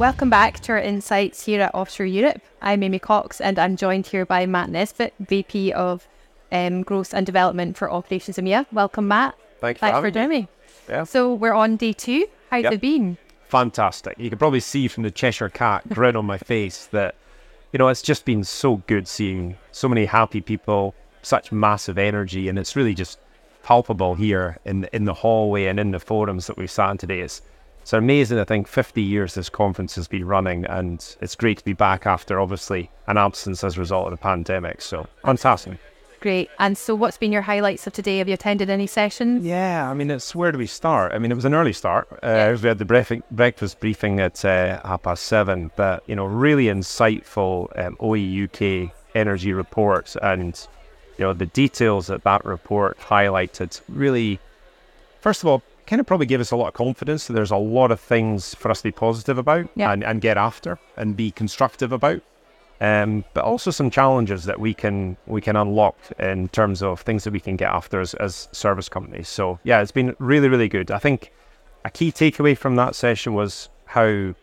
Welcome back to our insights here at Offshore Europe. I'm Amy Cox and I'm joined here by Matt Nesbitt, VP of um, Growth and Development for Operations EMEA. Welcome, Matt. Thanks, Thanks for, for joining me. Yeah. So we're on day two. How's Yep. it been? Fantastic. You can probably see from the Cheshire Cat grin on my face that, you know, it's just been so good seeing so many happy people, such massive energy, and it's really just palpable here in in the hallway and in the forums that we've sat in today. It's it's amazing. I think 50 years this conference has been running, and it's great to be back after obviously an absence as a result of the pandemic. So fantastic. Great. And so, what's been your highlights of today? Have you attended any sessions? Yeah, I mean, it's where do we start? I mean, it was an early start. Uh, We had the bref- breakfast briefing at uh, half past seven, but you know, really insightful um, OE UK energy reports, and you know, the details that that report highlighted really, first of all, kind of probably gave us a lot of confidence that there's a lot of things for us to be positive about Yeah. and, and get after and be constructive about um, but also some challenges that we can we can unlock in terms of things that we can get after as, as service companies. So yeah, it's been really really good. I think a key takeaway from that session was how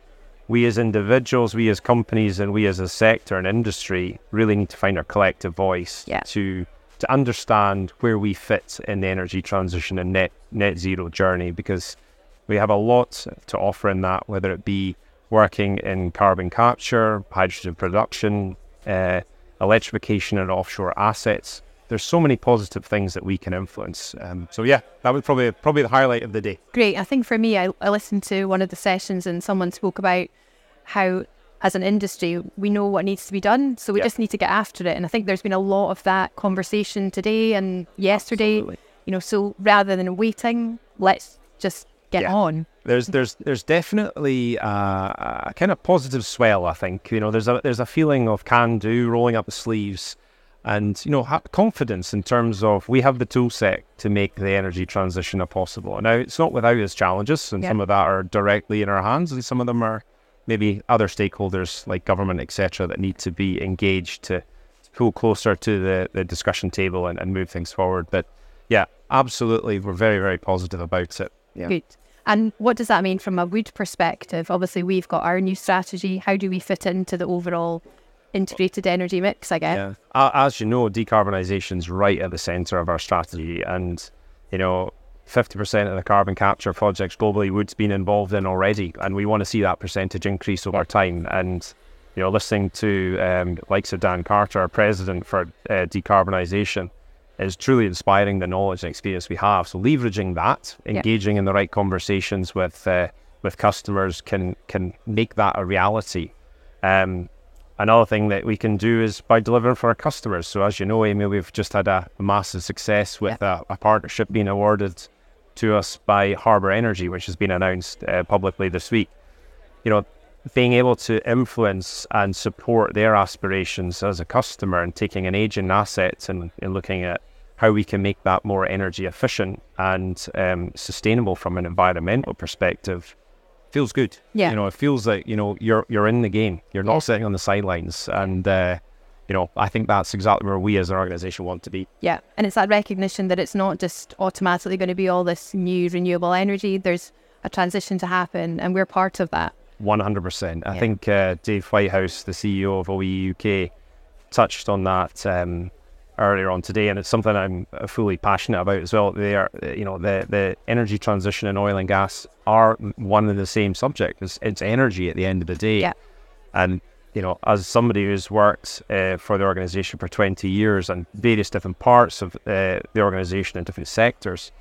we as individuals, we as companies, and we as a sector and industry really need to find our collective voice Yeah. to to understand where we fit in the energy transition and net net zero journey because we have a lot to offer in that, whether it be working in carbon capture, hydrogen production, uh, electrification and offshore assets. There's so many positive things that we can influence. Um, so yeah, that was probably probably the highlight of the day. Great. I think for me, I, I listened to one of the sessions and someone spoke about how, as an industry, we know what needs to be done. So we Yeah. just need to get after it. And I think there's been a lot of that conversation today and yesterday. Absolutely. You know, so rather than waiting, let's just get Yeah. on. There's there's there's definitely uh, a kind of positive swell. I think you know there's a there's a feeling of can do, rolling up the sleeves, and you know ha- confidence in terms of we have the tool set to make the energy transition a possible. Now it's not without its challenges, and Yeah. some of that are directly in our hands, and some of them are maybe other stakeholders like government, etc., that need to be engaged to pull closer to the, the discussion table and, and move things forward. But yeah, absolutely, we're very very positive about it. Yeah. Good. And what does that mean from a wood perspective? Obviously, we've got our new strategy. How do we fit into the overall integrated energy mix? I guess. Yeah. As you know, decarbonisation is right at the centre of our strategy, and you know, fifty percent of the carbon capture projects globally Wood's been involved in already, and we want to see that percentage increase over time. And you know, listening to um, likes of Dan Carter, our president for uh, decarbonisation, is truly inspiring the knowledge and experience we have. So leveraging that, engaging in the right conversations with uh, with customers can can make that a reality. Um, another thing that we can do is by delivering for our customers. So as you know, Amy, we've just had a, massive success with a, a partnership being awarded to us by Harbour Energy, which has been announced uh, publicly this week. You know, being able to influence and support their aspirations as a customer and taking an aging asset and, and looking at how we can make that more energy efficient and um, sustainable from an environmental perspective feels good. Yeah. You know, it feels like, you know, you're you're in the game. You're not Yeah. sitting on the sidelines. And uh, you know, I think that's exactly where we as an organization want to be. Yeah, and it's that recognition that it's not just automatically going to be all this new renewable energy. There's a transition to happen, and we're part of that. One hundred percent. I Yeah. think uh, Dave Whitehouse, the CEO of OE UK, touched on that um, earlier on today, and it's something I'm uh, fully passionate about as well. They are, uh, you know, the the energy transition and oil and gas are one and the same subject. It's, it's energy at the end of the day. Yeah. And you know, as somebody who's worked uh, for the organisation for 20 years and various different parts of uh, the organisation in different sectors,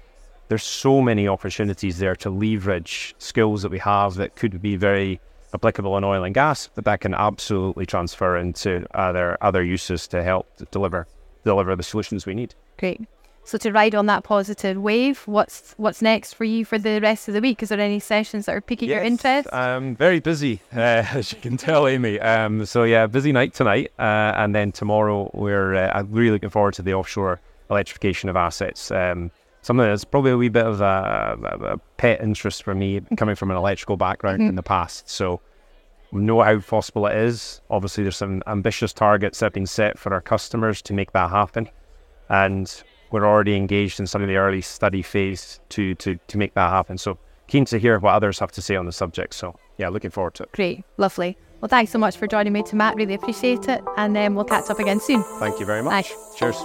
there's so many opportunities there to leverage skills that we have that could be very applicable in oil and gas, but that can absolutely transfer into other other uses to help deliver deliver the solutions we need. Great. So to ride on that positive wave, what's what's next for you for the rest of the week? Is there any sessions that are piquing your interest? I'm very busy, uh, as you can tell, Amy. Um, so yeah, busy night tonight, uh, and then tomorrow we're uh, I'm really looking forward to the offshore electrification of assets. Um, something that's probably a wee bit of a, a, a pet interest for me, coming from an electrical background in the past. So we know how possible it is. Obviously, there's some ambitious targets that have been set for our customers to make that happen, and we're already engaged in some of the early study phase to to to make that happen. So keen to hear what others have to say on the subject. So yeah, looking forward to it. Great, lovely. Well, thanks so much for joining me, to Matt. Really appreciate it, and then um, we'll catch up again soon. Thank you very much. Cheers.